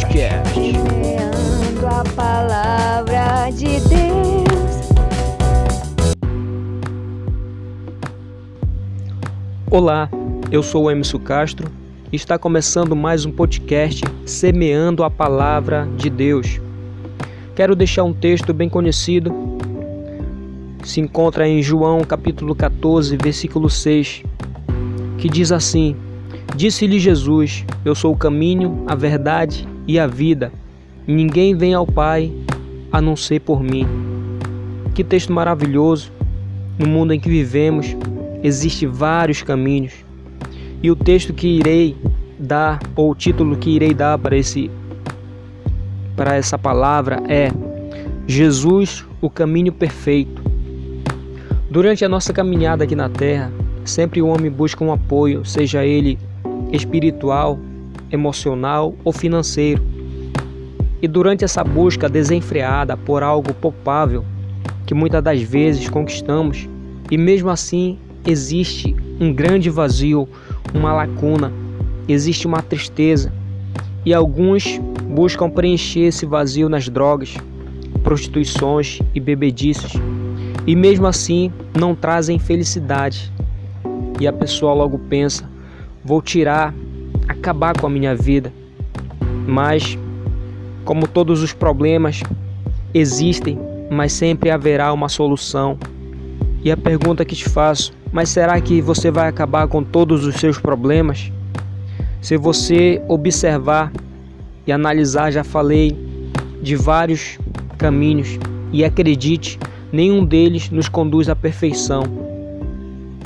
Podcast. Semeando a palavra de Deus. Olá, eu sou o Emerson Castro e está começando mais um podcast Semeando a Palavra de Deus. Quero deixar um texto bem conhecido, se encontra em João capítulo 14, versículo 6, que diz assim: Disse-lhe Jesus: Eu sou o caminho, a verdade e a vida. Ninguém vem ao Pai a não ser por mim. Que texto maravilhoso! No mundo em que vivemos, existem vários caminhos. E o texto que irei dar, ou o título que irei dar para esse para essa palavra é Jesus, o caminho perfeito. Durante a nossa caminhada aqui na terra, sempre o homem busca um apoio, seja ele espiritual, emocional ou financeiro. E durante essa busca desenfreada por algo palpável, que muitas das vezes conquistamos, e mesmo assim existe um grande vazio, uma lacuna, existe uma tristeza, e alguns buscam preencher esse vazio nas drogas, prostituições e bebedices, e mesmo assim não trazem felicidade. E a pessoa logo pensa: vou tirar, acabar com a minha vida. Mas, como todos os problemas existem, mas sempre haverá uma solução. E a pergunta que te faço: mas será que você vai acabar com todos os seus problemas? Se você observar e analisar, já falei de vários caminhos e acredite, nenhum deles nos conduz à perfeição,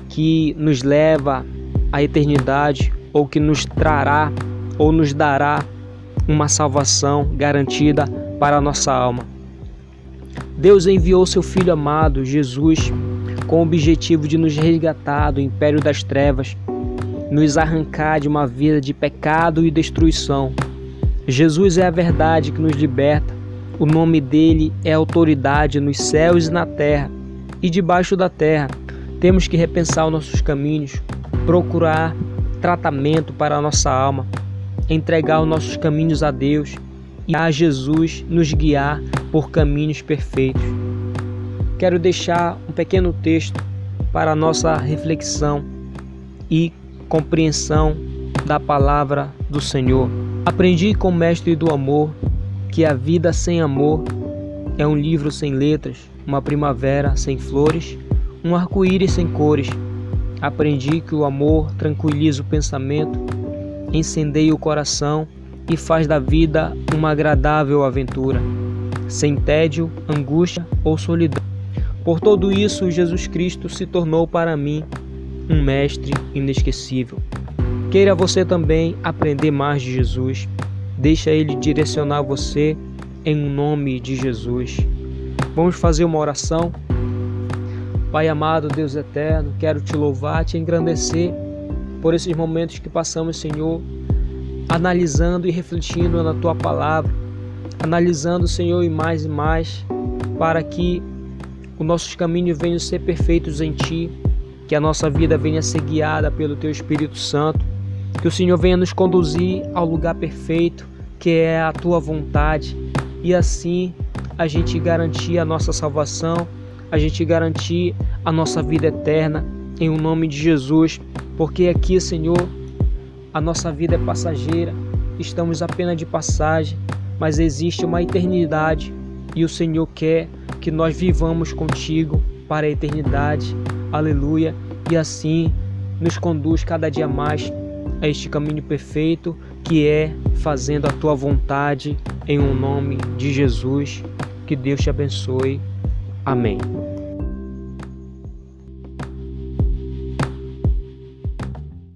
que nos leva à eternidade ou que nos trará ou nos dará uma salvação garantida para a nossa alma. Deus enviou seu Filho amado, Jesus, com o objetivo de nos resgatar do império das trevas, nos arrancar de uma vida de pecado e destruição. Jesus é a verdade que nos liberta. O nome dele é autoridade nos céus e na terra e debaixo da terra. Temos que repensar os nossos caminhos, procurar tratamento para a nossa alma, entregar os nossos caminhos a Deus e a Jesus nos guiar por caminhos perfeitos. Quero deixar um pequeno texto para a nossa reflexão e compreensão da palavra do Senhor. Aprendi com o mestre do amor que a vida sem amor é um livro sem letras, uma primavera sem flores, um arco-íris sem cores. Aprendi que o amor tranquiliza o pensamento, incendeia o coração e faz da vida uma agradável aventura, sem tédio, angústia ou solidão. Por tudo isso, Jesus Cristo se tornou para mim um mestre inesquecível. Queira você também aprender mais de Jesus. Deixa ele direcionar você em nome de Jesus. Vamos fazer uma oração. Pai amado, Deus eterno, quero te louvar, te engrandecer por esses momentos que passamos, Senhor, analisando e refletindo na tua palavra, analisando, Senhor, e mais e mais, para que os nossos caminhos venham ser perfeitos em ti, que a nossa vida venha ser guiada pelo teu Espírito Santo, que o Senhor venha nos conduzir ao lugar perfeito, que é a tua vontade, e assim a gente garantir a nossa salvação, a gente garantir a nossa vida eterna, em o nome de Jesus, porque aqui, Senhor, a nossa vida é passageira, estamos apenas de passagem, mas existe uma eternidade e o Senhor quer que nós vivamos contigo para a eternidade. Aleluia. E assim nos conduz cada dia mais a este caminho perfeito que é fazendo a tua vontade em um nome de Jesus. Que Deus te abençoe. Amém.